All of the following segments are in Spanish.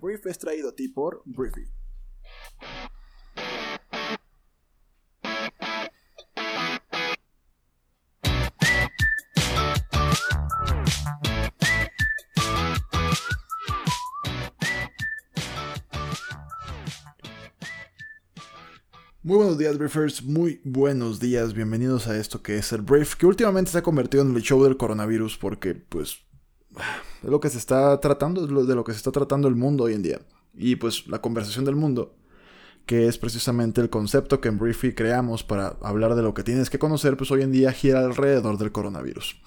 Brief es traído a ti por Briefy. Muy buenos días, Briefers. Muy buenos días. Bienvenidos a esto que es el Brief, que últimamente se ha convertido en el show del coronavirus porque, pues, es lo que se está tratando, de lo que se está tratando el mundo hoy en día. Y, pues, la conversación del mundo que es precisamente el concepto que en Briefy creamos para hablar de lo que tienes que conocer, pues hoy en día gira alrededor del coronavirus.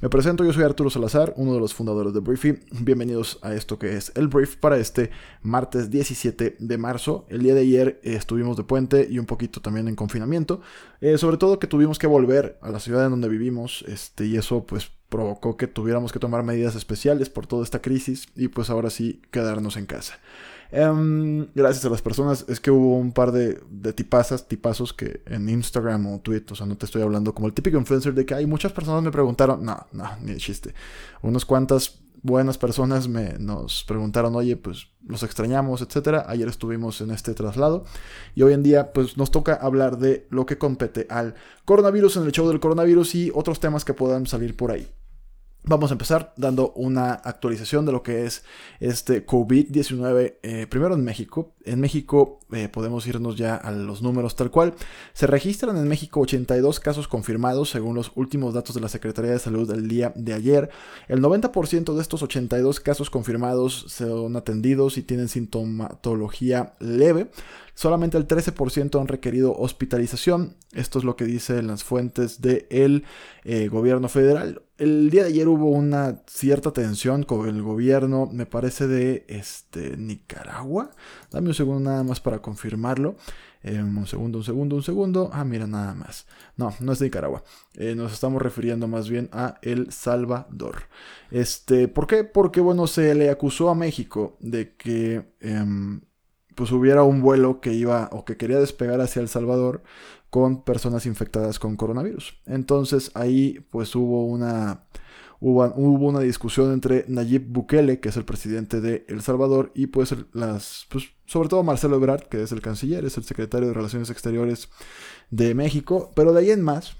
Me presento, yo soy Arturo Salazar, uno de los fundadores de Briefy. Bienvenidos a esto que es el Brief para este martes 17 de marzo. El día de ayer estuvimos de puente y un poquito también en confinamiento, eh, sobre todo que tuvimos que volver a la ciudad en donde vivimos, este, y eso pues provocó que tuviéramos que tomar medidas especiales por toda esta crisis y pues ahora sí quedarnos en casa. Em, gracias a las personas, es que hubo un par de, de tipazas, tipazos que en Instagram o Twitter, o sea, no te estoy hablando como el típico influencer de que hay muchas personas me preguntaron, no, no, ni de chiste. Unas cuantas buenas personas me, nos preguntaron, oye, pues los extrañamos, etcétera. Ayer estuvimos en este traslado y hoy en día, pues nos toca hablar de lo que compete al coronavirus en el show del coronavirus y otros temas que puedan salir por ahí. Vamos a empezar dando una actualización de lo que es este COVID-19, eh, primero en México. En México eh, podemos irnos ya a los números tal cual. Se registran en México 82 casos confirmados según los últimos datos de la Secretaría de Salud del día de ayer. El 90% de estos 82 casos confirmados son atendidos y tienen sintomatología leve. Solamente el 13% han requerido hospitalización. Esto es lo que dicen las fuentes del eh, gobierno federal. El día de ayer hubo una cierta tensión con el gobierno, me parece de este, Nicaragua. Dame un segundo nada más para confirmarlo. Eh, un segundo, un segundo, un segundo. Ah, mira, nada más. No, no es de Nicaragua. Eh, nos estamos refiriendo más bien a El Salvador. Este, ¿Por qué? Porque, bueno, se le acusó a México de que em, pues hubiera un vuelo que iba o que quería despegar hacia El Salvador con personas infectadas con coronavirus. Entonces ahí pues hubo una, hubo, una discusión entre Nayib Bukele, que es el presidente de El Salvador, y pues las, pues, sobre todo Marcelo Ebrard, que es el canciller, es el secretario de Relaciones Exteriores de México, pero de ahí en más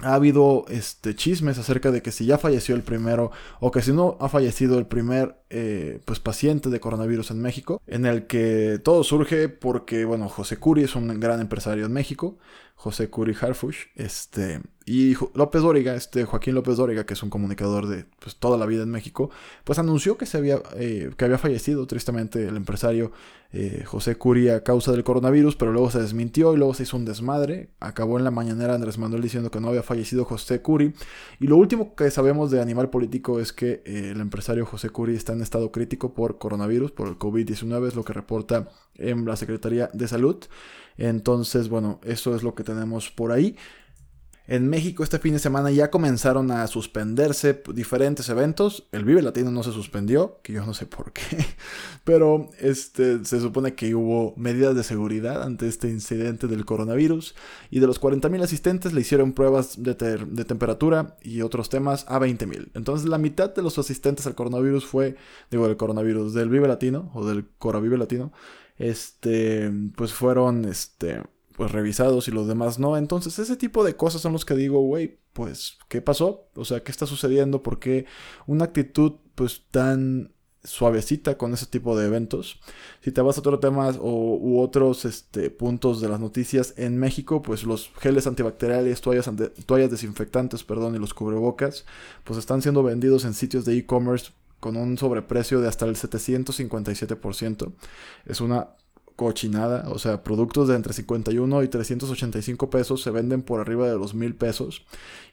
ha habido este, chismes acerca de que si ya falleció el primero o que si no ha fallecido el primer eh, pues, paciente de coronavirus en México, en el que todo surge porque, bueno, José Curi es un gran empresario en México, José Curi Harfush, este, y López Dóriga, este Joaquín López Dóriga, que es un comunicador de pues, toda la vida en México, pues anunció que, se había, eh, que había fallecido tristemente el empresario eh, José Curi a causa del coronavirus, pero luego se desmintió y luego se hizo un desmadre. Acabó en la mañanera Andrés Manuel diciendo que no había fallecido José Curi. Y lo último que sabemos de Animal Político es que eh, el empresario José Curi está en estado crítico por coronavirus, por el COVID-19, es lo que reporta en la Secretaría de Salud. Entonces, bueno, eso es lo que tenemos por ahí. En México este fin de semana ya comenzaron a suspenderse diferentes eventos. El Vive Latino no se suspendió, que yo no sé por qué. Pero este, se supone que hubo medidas de seguridad ante este incidente del coronavirus. Y de los 40.000 asistentes le hicieron pruebas de, de, temperatura y otros temas a 20.000. Entonces la mitad de los asistentes al coronavirus fue, digo, del coronavirus, del Vive Latino o del Cora Vive Latino. Este, pues fueron, este pues revisados y los demás no. Entonces ese tipo de cosas son los que digo, güey, pues, ¿qué pasó? O sea, ¿qué está sucediendo? ¿Por qué una actitud pues tan suavecita con ese tipo de eventos. Si te vas a otro tema o, u otros este, puntos de las noticias en México, pues los geles antibacteriales, toallas, toallas desinfectantes, perdón, y los cubrebocas, pues están siendo vendidos en sitios de e-commerce con un sobreprecio de hasta el 757%. Es una cochinada, o sea, productos de entre 51 y 385 pesos se venden por arriba de los mil pesos.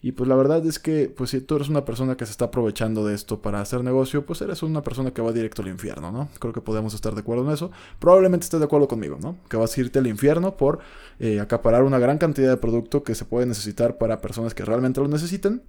Y pues la verdad es que, pues si tú eres una persona que se está aprovechando de esto para hacer negocio, pues eres una persona que va directo al infierno, ¿no? Creo que podemos estar de acuerdo en eso. Probablemente estés de acuerdo conmigo, ¿no? Que vas a irte al infierno por eh, acaparar una gran cantidad de producto que se puede necesitar para personas que realmente lo necesiten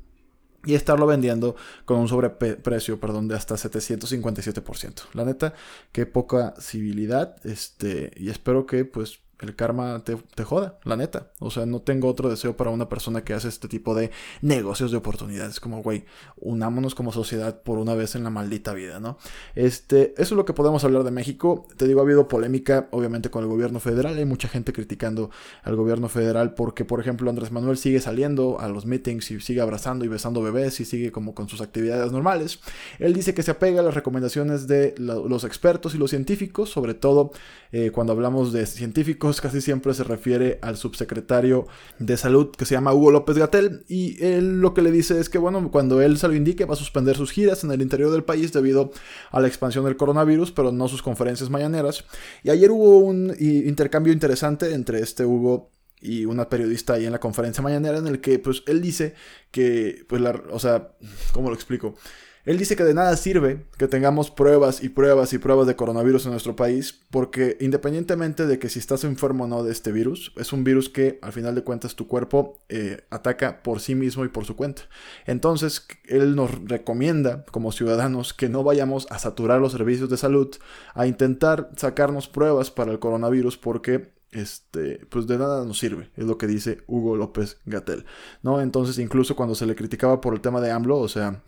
y estarlo vendiendo con un sobreprecio, perdón, de hasta 757%. La neta, qué poca civilidad, este, y espero que pues el karma te, te, joda, la neta. O sea, no tengo otro deseo para una persona que hace este tipo de negocios de oportunidades. Como, güey, unámonos como sociedad por una vez en la maldita vida, ¿no? Este, eso es lo que podemos hablar de México. Te digo, ha habido polémica, obviamente, con el gobierno federal. Hay mucha gente criticando al gobierno federal porque, por ejemplo, Andrés Manuel sigue saliendo a los meetings y sigue abrazando y besando bebés y sigue como con sus actividades normales. Él dice que se apega a las recomendaciones de los expertos y los científicos, sobre todo eh, cuando hablamos de científicos, casi siempre se refiere al subsecretario de salud que se llama Hugo López Gatel y él lo que le dice es que, bueno, cuando él se lo indique va a suspender sus giras en el interior del país debido a la expansión del coronavirus, pero no sus conferencias mañaneras. Y ayer hubo un intercambio interesante entre este Hugo y una periodista ahí en la conferencia mañanera en el que pues él dice que pues la, o sea, ¿cómo lo explico? Él dice que de nada sirve que tengamos pruebas y pruebas y pruebas de coronavirus en nuestro país, porque independientemente de que si estás enfermo o no de este virus, es un virus que al final de cuentas tu cuerpo eh, ataca por sí mismo y por su cuenta. Entonces, él nos recomienda como ciudadanos que no vayamos a saturar los servicios de salud, a intentar sacarnos pruebas para el coronavirus, porque este, pues de nada nos sirve, es lo que dice Hugo López Gatel, ¿no? Entonces, incluso cuando se le criticaba por el tema de AMLO, o sea,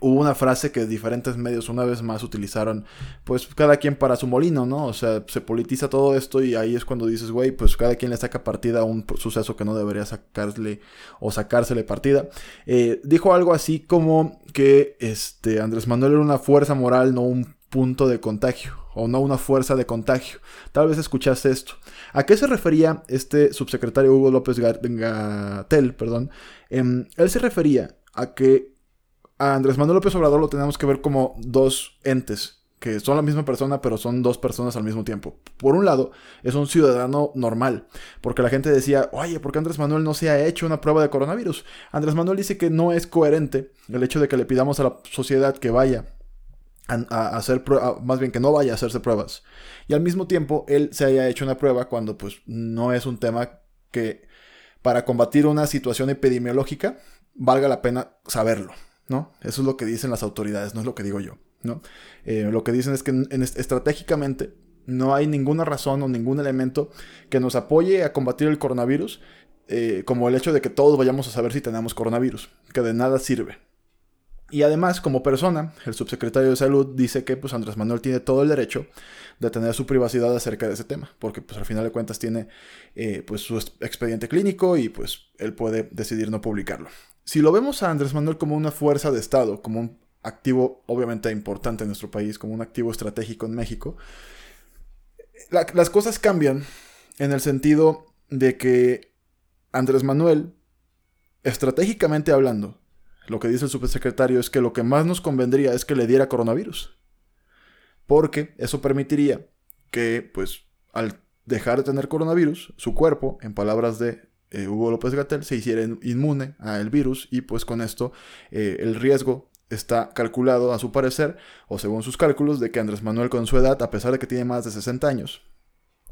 hubo una frase que diferentes medios una vez más utilizaron, pues cada quien para su molino, ¿no? O sea, se politiza todo esto y ahí es cuando dices, güey, pues cada quien le saca partida a un suceso que no debería sacarle o sacársele partida. Eh, dijo algo así como que este Andrés Manuel era una fuerza moral, no un punto de contagio o no una fuerza de contagio. Tal vez escuchaste esto. ¿A qué se refería este subsecretario Hugo López Gatel? Perdón. Em, él se refería a que a Andrés Manuel López Obrador lo tenemos que ver como dos entes que son la misma persona, pero son dos personas al mismo tiempo. Por un lado, es un ciudadano normal, porque la gente decía, oye, ¿por qué Andrés Manuel no se ha hecho una prueba de coronavirus? Andrés Manuel dice que no es coherente el hecho de que le pidamos a la sociedad que vaya a, hacer pruebas, más bien que no vaya a hacerse pruebas. Y al mismo tiempo, él se haya hecho una prueba cuando pues no es un tema que para combatir una situación epidemiológica valga la pena saberlo. ¿No? Eso es lo que dicen las autoridades, no es lo que digo yo, ¿no? Eh, lo que dicen es que estratégicamente no hay ninguna razón o ningún elemento que nos apoye a combatir el coronavirus, eh, como el hecho de que todos vayamos a saber si tenemos coronavirus, que de nada sirve. Y además, como persona, el subsecretario de Salud dice que pues, Andrés Manuel tiene todo el derecho de tener su privacidad acerca de ese tema, porque pues, al final de cuentas tiene eh, pues, su expediente clínico y pues él puede decidir no publicarlo. Si lo vemos a Andrés Manuel como una fuerza de Estado, como un activo obviamente importante en nuestro país, como un activo estratégico en México, las cosas cambian en el sentido de que Andrés Manuel, estratégicamente hablando, lo que dice el subsecretario es que lo que más nos convendría es que le diera coronavirus. Porque eso permitiría que, pues, al dejar de tener coronavirus, su cuerpo, en palabras de eh, Hugo López Gatel se hiciera inmune al virus y pues con esto eh, el riesgo está calculado a su parecer o según sus cálculos de que Andrés Manuel con su edad, a pesar de que tiene más de 60 años,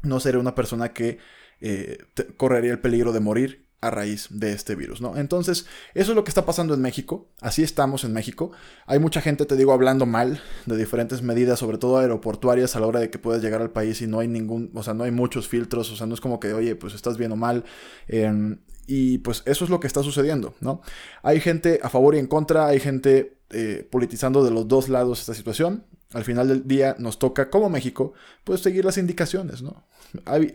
no sería una persona que eh, correría el peligro de morir a raíz de este virus, ¿no? Entonces, eso es lo que está pasando en México, así estamos en México. Hay mucha gente, te digo, hablando mal de diferentes medidas, sobre todo aeroportuarias, a la hora de que puedes llegar al país y no hay ningún, o sea, no hay muchos filtros, o sea, no es como que, oye, pues estás bien o mal. Em, y pues eso es lo que está sucediendo, ¿no? Hay gente a favor y en contra, hay gente eh, politizando de los dos lados esta situación al final del día nos toca como México, pues seguir las indicaciones, ¿no?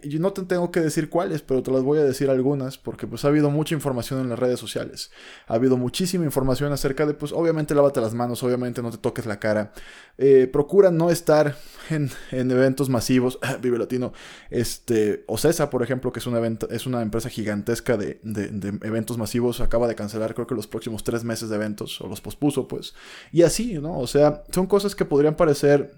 Yo no te tengo que decir cuáles, pero te las voy a decir algunas, porque pues ha habido mucha información en las redes sociales. Ha habido muchísima información acerca de, pues obviamente lávate las manos, obviamente no te toques la cara. Eh, procura no estar en, eventos masivos, Vive Latino, este, Ocesa, por ejemplo, que es una, evento, es una empresa gigantesca de, de eventos masivos, acaba de cancelar creo que los próximos tres meses de eventos, o los pospuso, pues. Y así, ¿no? O sea, son cosas que podrían parecer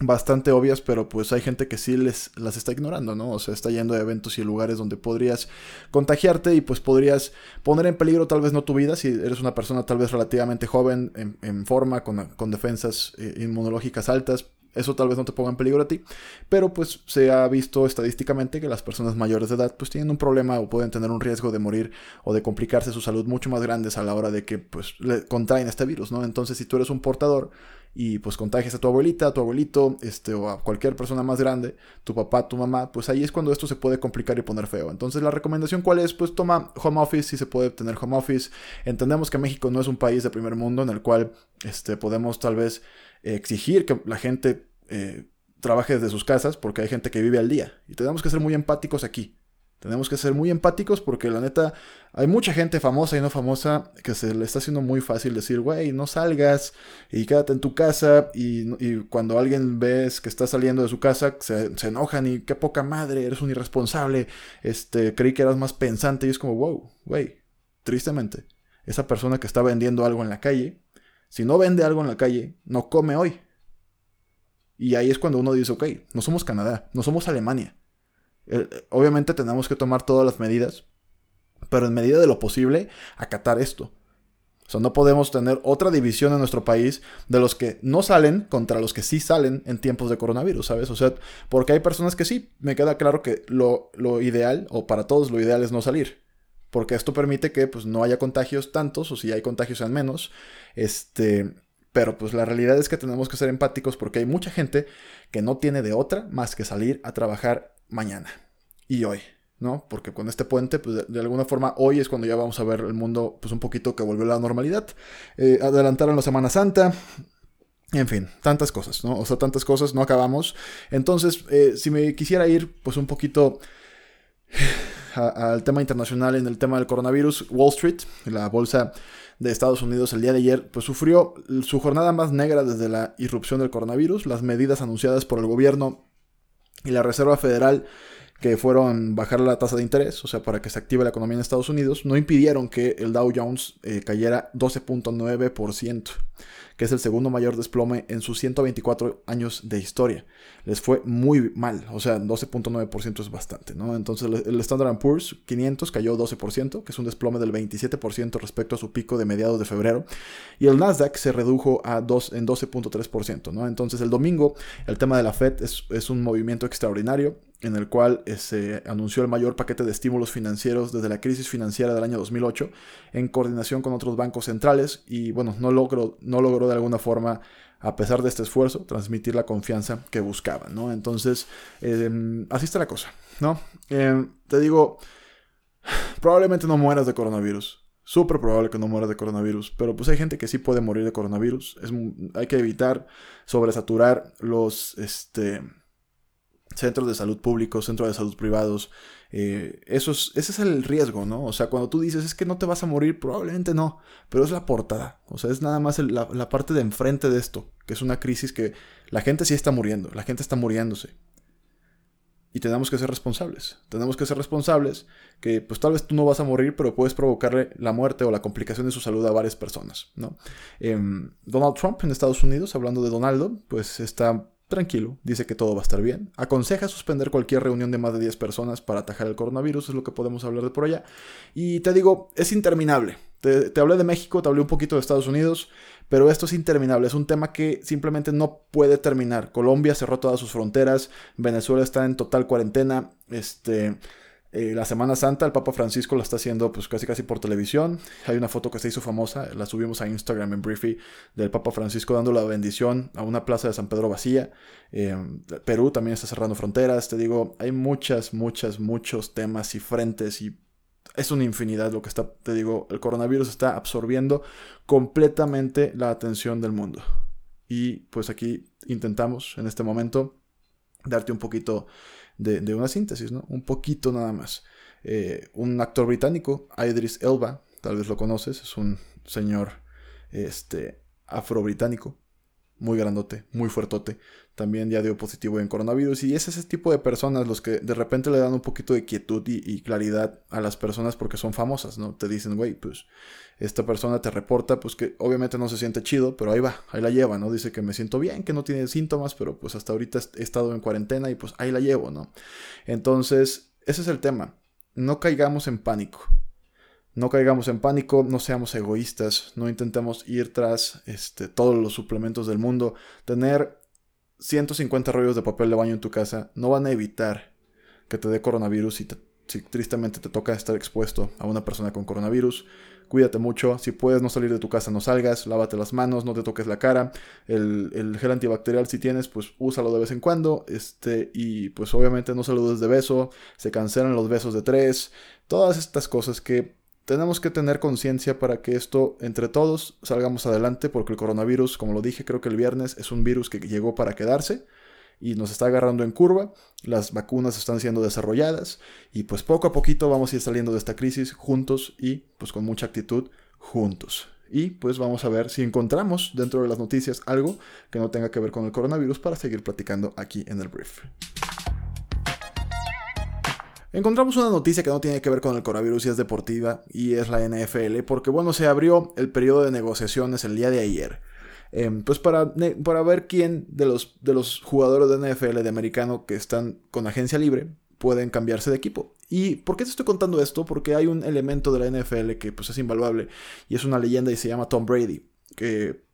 bastante obvias, pero pues hay gente que sí les, las está ignorando, ¿no? O sea, está yendo a eventos y lugares donde podrías contagiarte y pues podrías poner en peligro tal vez no tu vida, si eres una persona tal vez relativamente joven, en, forma, con, con defensas eh, inmunológicas altas, eso tal vez no te ponga en peligro a ti, pero pues se ha visto estadísticamente que las personas mayores de edad pues tienen un problema o pueden tener un riesgo de morir o de complicarse su salud mucho más grandes a la hora de que pues le contraen este virus, ¿no? Entonces si tú eres un portador y pues contagias a tu abuelita, a tu abuelito, este, o a cualquier persona más grande, tu papá, tu mamá, pues ahí es cuando esto se puede complicar y poner feo. Entonces la recomendación cuál es, pues toma home office, si se puede tener home office. Entendemos que México no es un país de primer mundo en el cual este, podemos tal vez exigir que la gente eh, trabaje desde sus casas porque hay gente que vive al día. Y tenemos que ser muy empáticos aquí. Tenemos que ser muy empáticos porque la neta hay mucha gente famosa y no famosa que se le está haciendo muy fácil decir, güey, no salgas y quédate en tu casa y, cuando alguien ves que está saliendo de su casa se, enojan y qué poca madre, eres un irresponsable, este, creí que eras más pensante y es como, wow, güey, tristemente, esa persona que está vendiendo algo en la calle, si no vende algo en la calle, no come hoy. Y ahí es cuando uno dice, ok, no somos Canadá, no somos Alemania obviamente tenemos que tomar todas las medidas, pero en medida de lo posible, acatar esto. O sea, no podemos tener otra división en nuestro país de los que no salen contra los que sí salen en tiempos de coronavirus, ¿sabes? O sea, porque hay personas que sí, me queda claro que lo, ideal, o para todos lo ideal es no salir. Porque esto permite que pues, no haya contagios tantos, o si hay contagios sean menos. Este, pero pues la realidad es que tenemos que ser empáticos porque hay mucha gente que no tiene de otra más que salir a trabajar mañana y hoy, ¿no? Porque con este puente, pues de, alguna forma hoy es cuando ya vamos a ver el mundo, pues un poquito que volvió a la normalidad. Eh, adelantaron la Semana Santa. En fin, tantas cosas, ¿no? O sea, tantas cosas, no acabamos. Entonces, eh, si me quisiera ir, pues un poquito al tema internacional en el tema del coronavirus, Wall Street, la bolsa de Estados Unidos el día de ayer, pues sufrió su jornada más negra desde la irrupción del coronavirus. Las medidas anunciadas por el gobierno y la Reserva Federal que fueron bajar la tasa de interés, o sea, para que se active la economía en Estados Unidos, no impidieron que el Dow Jones eh, cayera 12.9% que es el segundo mayor desplome en sus 124 años de historia. Les fue muy mal, o sea, 12.9% es bastante, ¿no? Entonces el Standard Poor's 500 cayó 12%, que es un desplome del 27% respecto a su pico de mediados de febrero, y el Nasdaq se redujo a 2, en 12.3%, ¿no? Entonces el domingo el tema de la Fed es, es un movimiento extraordinario en el cual se anunció el mayor paquete de estímulos financieros desde la crisis financiera del año 2008 en coordinación con otros bancos centrales y bueno, no logró, no logró de alguna forma, a pesar de este esfuerzo, transmitir la confianza que buscaban, ¿no? Entonces, em, así está la cosa, ¿no? Em, te digo, probablemente no mueras de coronavirus. Súper probable que no mueras de coronavirus, pero pues hay gente que sí puede morir de coronavirus. Es, hay que evitar sobresaturar los, este, centros de salud públicos, centros de salud privados. Eh, eso es, ese es el riesgo, ¿no? O sea, cuando tú dices es que no te vas a morir, probablemente no, pero es la portada. O sea, es nada más la, la, parte de enfrente de esto, que es una crisis que la gente sí está muriendo, la gente está muriéndose. Y tenemos que ser responsables. Tenemos que ser responsables que pues tal vez tú no vas a morir, pero puedes provocarle la muerte o la complicación de su salud a varias personas, ¿no? Em, Donald Trump en Estados Unidos, hablando de Donaldo, pues está tranquilo, dice que todo va a estar bien. Aconseja suspender cualquier reunión de más de 10 personas para atajar el coronavirus, es lo que podemos hablar de por allá. Y te digo, es interminable. Te, hablé de México, te hablé un poquito de Estados Unidos, pero esto es interminable. Es un tema que simplemente no puede terminar. Colombia cerró todas sus fronteras, Venezuela está en total cuarentena, este... Eh, la Semana Santa, el Papa Francisco la está haciendo pues casi casi por televisión. Hay una foto que se hizo famosa, la subimos a Instagram en Briefy, del Papa Francisco dando la bendición a una plaza de San Pedro vacía. Eh, Perú también está cerrando fronteras. Te digo, hay muchas, muchas, muchos temas y frentes y es una infinidad lo que está, te digo, el coronavirus está absorbiendo completamente la atención del mundo. Y pues aquí intentamos en este momento darte un poquito de, una síntesis, ¿no? Un poquito nada más. Eh, un actor británico, Idris Elba, tal vez lo conoces, es un señor este, afro-británico, muy grandote, muy fuertote, también ya dio positivo en coronavirus y es ese tipo de personas los que de repente le dan un poquito de quietud y, claridad a las personas porque son famosas, ¿no? Te dicen, güey, pues esta persona te reporta, pues que obviamente no se siente chido, pero ahí va, ahí la lleva, ¿no? Dice que me siento bien, que no tiene síntomas, pero pues hasta ahorita he estado en cuarentena y pues ahí la llevo, ¿no? Entonces, ese es el tema, no caigamos en pánico. No caigamos en pánico, no seamos egoístas, no intentemos ir tras este, todos los suplementos del mundo. Tener 150 rollos de papel de baño en tu casa no van a evitar que te dé coronavirus y si tristemente te toca estar expuesto a una persona con coronavirus, cuídate mucho. Si puedes no salir de tu casa, no salgas. Lávate las manos, no te toques la cara. El, gel antibacterial, si tienes, pues úsalo de vez en cuando. Este, y pues obviamente no saludes de beso. Se cancelan los besos de tres. Todas estas cosas que tenemos que tener conciencia para que esto, entre todos, salgamos adelante. Porque el coronavirus, como lo dije, creo que el viernes es un virus que llegó para quedarse y nos está agarrando en curva, las vacunas están siendo desarrolladas y pues poco a poquito vamos a ir saliendo de esta crisis juntos y pues con mucha actitud juntos. Y pues vamos a ver si encontramos dentro de las noticias algo que no tenga que ver con el coronavirus para seguir platicando aquí en el brief. Encontramos una noticia que no tiene que ver con el coronavirus y es deportiva y es la NFL porque bueno se abrió el periodo de negociaciones el día de ayer Em, pues para, para ver quién de los, de los jugadores de NFL de americano que están con agencia libre pueden cambiarse de equipo. ¿Y por qué te estoy contando esto? Porque hay un elemento de la NFL que pues es invaluable y es una leyenda y se llama Tom Brady. Que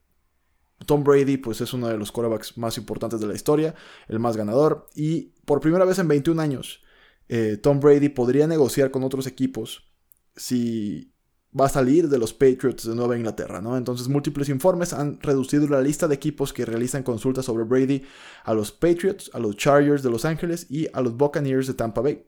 Tom Brady pues es uno de los quarterbacks más importantes de la historia, el más ganador y por primera vez en 21 años eh, Tom Brady podría negociar con otros equipos si va a salir de los Patriots de Nueva Inglaterra, ¿no? Entonces múltiples informes han reducido la lista de equipos que realizan consultas sobre Brady a los Patriots, a los Chargers de Los Ángeles y a los Buccaneers de Tampa Bay.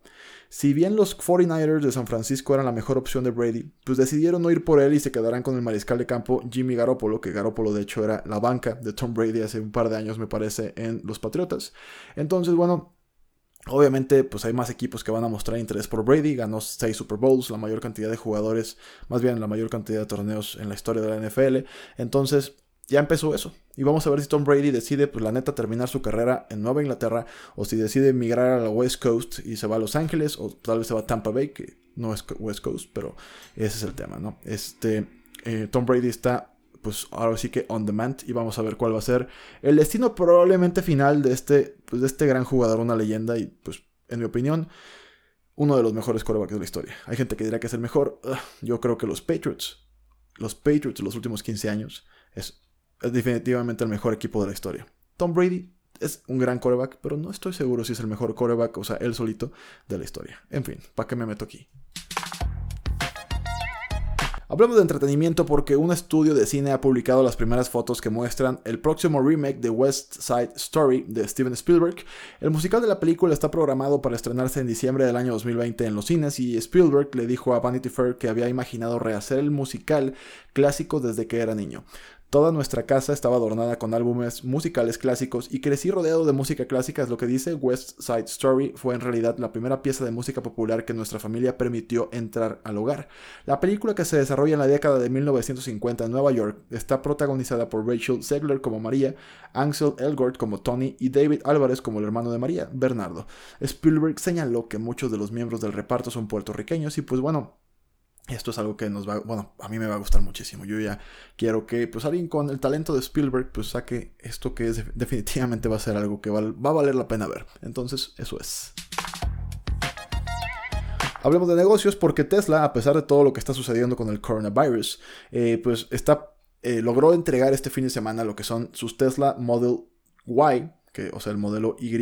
Si bien los 49ers de San Francisco eran la mejor opción de Brady, pues decidieron no ir por él y se quedarán con el mariscal de campo Jimmy Garoppolo, que Garoppolo de hecho era la banca de Tom Brady hace un par de años me parece en los Patriotas. Entonces, bueno, Obviamente, pues hay más equipos que van a mostrar interés por Brady. Ganó 6 Super Bowls, la mayor cantidad de jugadores, más bien la mayor cantidad de torneos en la historia de la NFL. Entonces, ya empezó eso. Y vamos a ver si Tom Brady decide, pues la neta, terminar su carrera en Nueva Inglaterra, o si decide migrar a la West Coast y se va a Los Ángeles, o tal vez se va a Tampa Bay, que no es West Coast, pero ese es el tema, ¿no? Este, eh, Tom Brady está pues ahora sí que on demand y vamos a ver cuál va a ser el destino probablemente final de este, pues de este gran jugador, una leyenda y pues en mi opinión uno de los mejores quarterbacks de la historia. Hay gente que dirá que es el mejor, yo creo que los Patriots, los Patriots los últimos 15 años es, es definitivamente el mejor equipo de la historia. Tom Brady es un gran quarterback, pero no estoy seguro si es el mejor quarterback, o sea, él solito de la historia. En fin, ¿para qué me meto aquí? Hablamos de entretenimiento porque un estudio de cine ha publicado las primeras fotos que muestran el próximo remake de West Side Story de Steven Spielberg. El musical de la película está programado para estrenarse en diciembre del año 2020 en los cines y Spielberg le dijo a Vanity Fair que había imaginado rehacer el musical clásico desde que era niño. Toda nuestra casa estaba adornada con álbumes musicales clásicos y crecí rodeado de música clásica, es lo que dice West Side Story. Fue en realidad la primera pieza de música popular que nuestra familia permitió entrar al hogar. La película que se desarrolla en la década de 1950 en Nueva York está protagonizada por Rachel Zegler como María, Ansel Elgort como Tony y David Álvarez como el hermano de María, Bernardo. Spielberg señaló que muchos de los miembros del reparto son puertorriqueños y pues bueno, esto es algo que nos va, bueno, a mí me va a gustar muchísimo. Yo ya quiero que, pues, alguien con el talento de Spielberg, pues, saque esto que es, definitivamente va a ser algo que va, a valer la pena ver. Entonces, eso es. Hablemos de negocios porque Tesla, a pesar de todo lo que está sucediendo con el coronavirus, eh, pues está, eh, logró entregar este fin de semana lo que son sus Tesla Model Y, que, o sea, el modelo Y,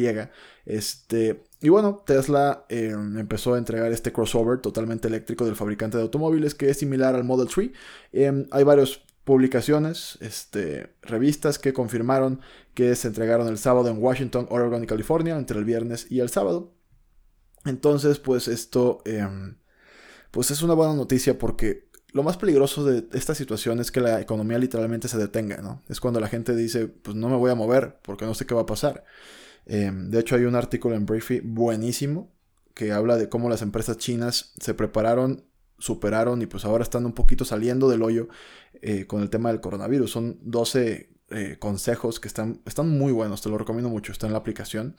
este, y bueno, Tesla em, empezó a entregar este crossover totalmente eléctrico del fabricante de automóviles que es similar al Model 3. Em, hay varias publicaciones, este, revistas que confirmaron que se entregaron el sábado en Washington, Oregon y California, entre el viernes y el sábado. Entonces, pues esto, em, pues es una buena noticia porque lo más peligroso de esta situación es que la economía literalmente se detenga, ¿no? Es cuando la gente dice, pues no me voy a mover porque no sé qué va a pasar. Em, de hecho, hay un artículo en Briefy buenísimo que habla de cómo las empresas chinas se prepararon, superaron y pues ahora están un poquito saliendo del hoyo eh, con el tema del coronavirus. Son 12 eh, consejos que están, están muy buenos, te lo recomiendo mucho, está en la aplicación.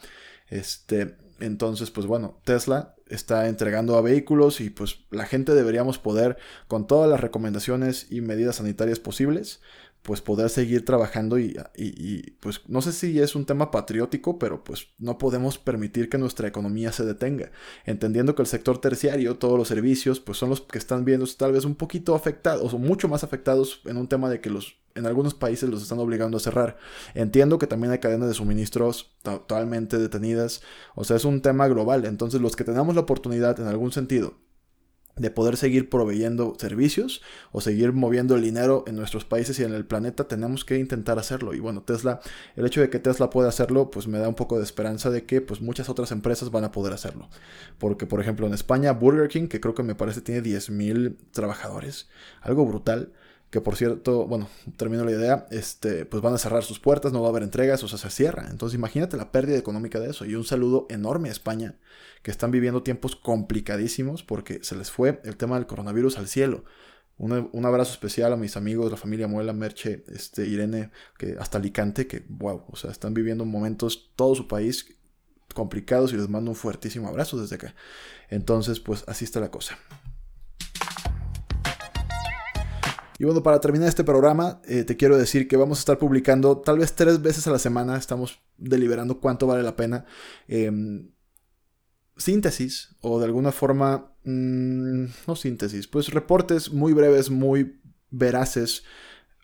Este, entonces, pues bueno, Tesla está entregando a vehículos y pues la gente deberíamos poder, con todas las recomendaciones y medidas sanitarias posibles, pues poder seguir trabajando y, pues no sé si es un tema patriótico, pero pues no podemos permitir que nuestra economía se detenga, entendiendo que el sector terciario, todos los servicios, pues son los que están viendo tal vez un poquito afectados o mucho más afectados en un tema de que los en algunos países los están obligando a cerrar. Entiendo que también hay cadenas de suministros totalmente detenidas. O sea, es un tema global. Entonces los que tenemos la oportunidad en algún sentido de poder seguir proveyendo servicios o seguir moviendo el dinero en nuestros países y en el planeta, tenemos que intentar hacerlo. Y bueno, Tesla, el hecho de que Tesla pueda hacerlo, pues me da un poco de esperanza de que pues muchas otras empresas van a poder hacerlo. Porque, por ejemplo, en España, Burger King, que creo que me parece tiene 10.000 trabajadores, algo brutal que por cierto, bueno, termino la idea, este, pues van a cerrar sus puertas, no va a haber entregas, o sea, se cierra. Entonces imagínate la pérdida económica de eso. Y un saludo enorme a España, que están viviendo tiempos complicadísimos porque se les fue el tema del coronavirus al cielo. Un, abrazo especial a mis amigos, la familia Muela, Merche, este, Irene, que hasta Alicante, que wow, o sea, están viviendo momentos, todo su país complicados y les mando un fuertísimo abrazo desde acá. Entonces, pues así está la cosa. Y bueno, para terminar este programa, eh, te quiero decir que vamos a estar publicando tal vez tres veces a la semana. Estamos deliberando cuánto vale la pena. Em, síntesis, o de alguna forma, mm, no síntesis, pues reportes muy breves, muy veraces,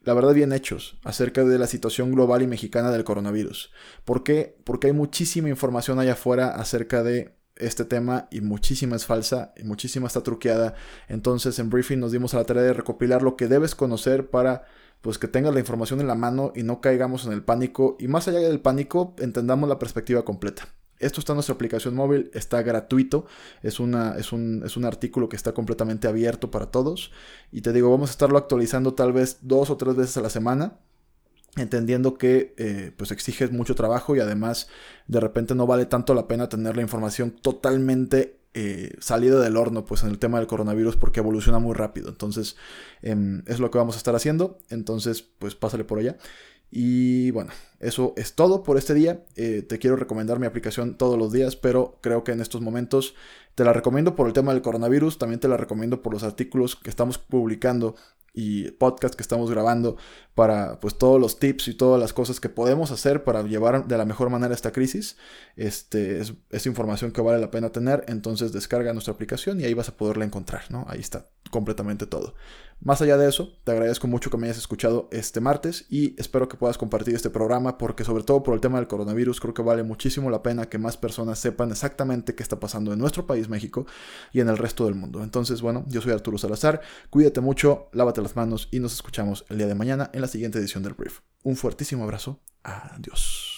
la verdad bien hechos, acerca de la situación global y mexicana del coronavirus. ¿Por qué? Porque hay muchísima información allá afuera acerca de este tema y muchísima es falsa y muchísima está truqueada. Entonces en briefing nos dimos a la tarea de recopilar lo que debes conocer para pues que tengas la información en la mano y no caigamos en el pánico y más allá del pánico entendamos la perspectiva completa. Esto está en nuestra aplicación móvil, está gratuito, es, una, es, un, es un artículo que está completamente abierto para todos y te digo, vamos a estarlo actualizando tal vez dos o tres veces a la semana entendiendo que eh, pues exige mucho trabajo y además de repente no vale tanto la pena tener la información totalmente eh, salida del horno pues en el tema del coronavirus porque evoluciona muy rápido. Entonces em, es lo que vamos a estar haciendo. Entonces pues pásale por allá y bueno, eso es todo por este día. Eh, te quiero recomendar mi aplicación todos los días, pero creo que en estos momentos te la recomiendo por el tema del coronavirus, también te la recomiendo por los artículos que estamos publicando y podcast que estamos grabando para pues todos los tips y todas las cosas que podemos hacer para llevar de la mejor manera esta crisis. Este es, información que vale la pena tener, entonces descarga nuestra aplicación y ahí vas a poderla encontrar, ¿no? Ahí está completamente todo. Más allá de eso, te agradezco mucho que me hayas escuchado este martes y espero que puedas compartir este programa porque sobre todo por el tema del coronavirus creo que vale muchísimo la pena que más personas sepan exactamente qué está pasando en nuestro país México y en el resto del mundo. Entonces, bueno, yo soy Arturo Salazar, cuídate mucho, lávate las manos y nos escuchamos el día de mañana en la siguiente edición del Brief. Un fuertísimo abrazo, adiós.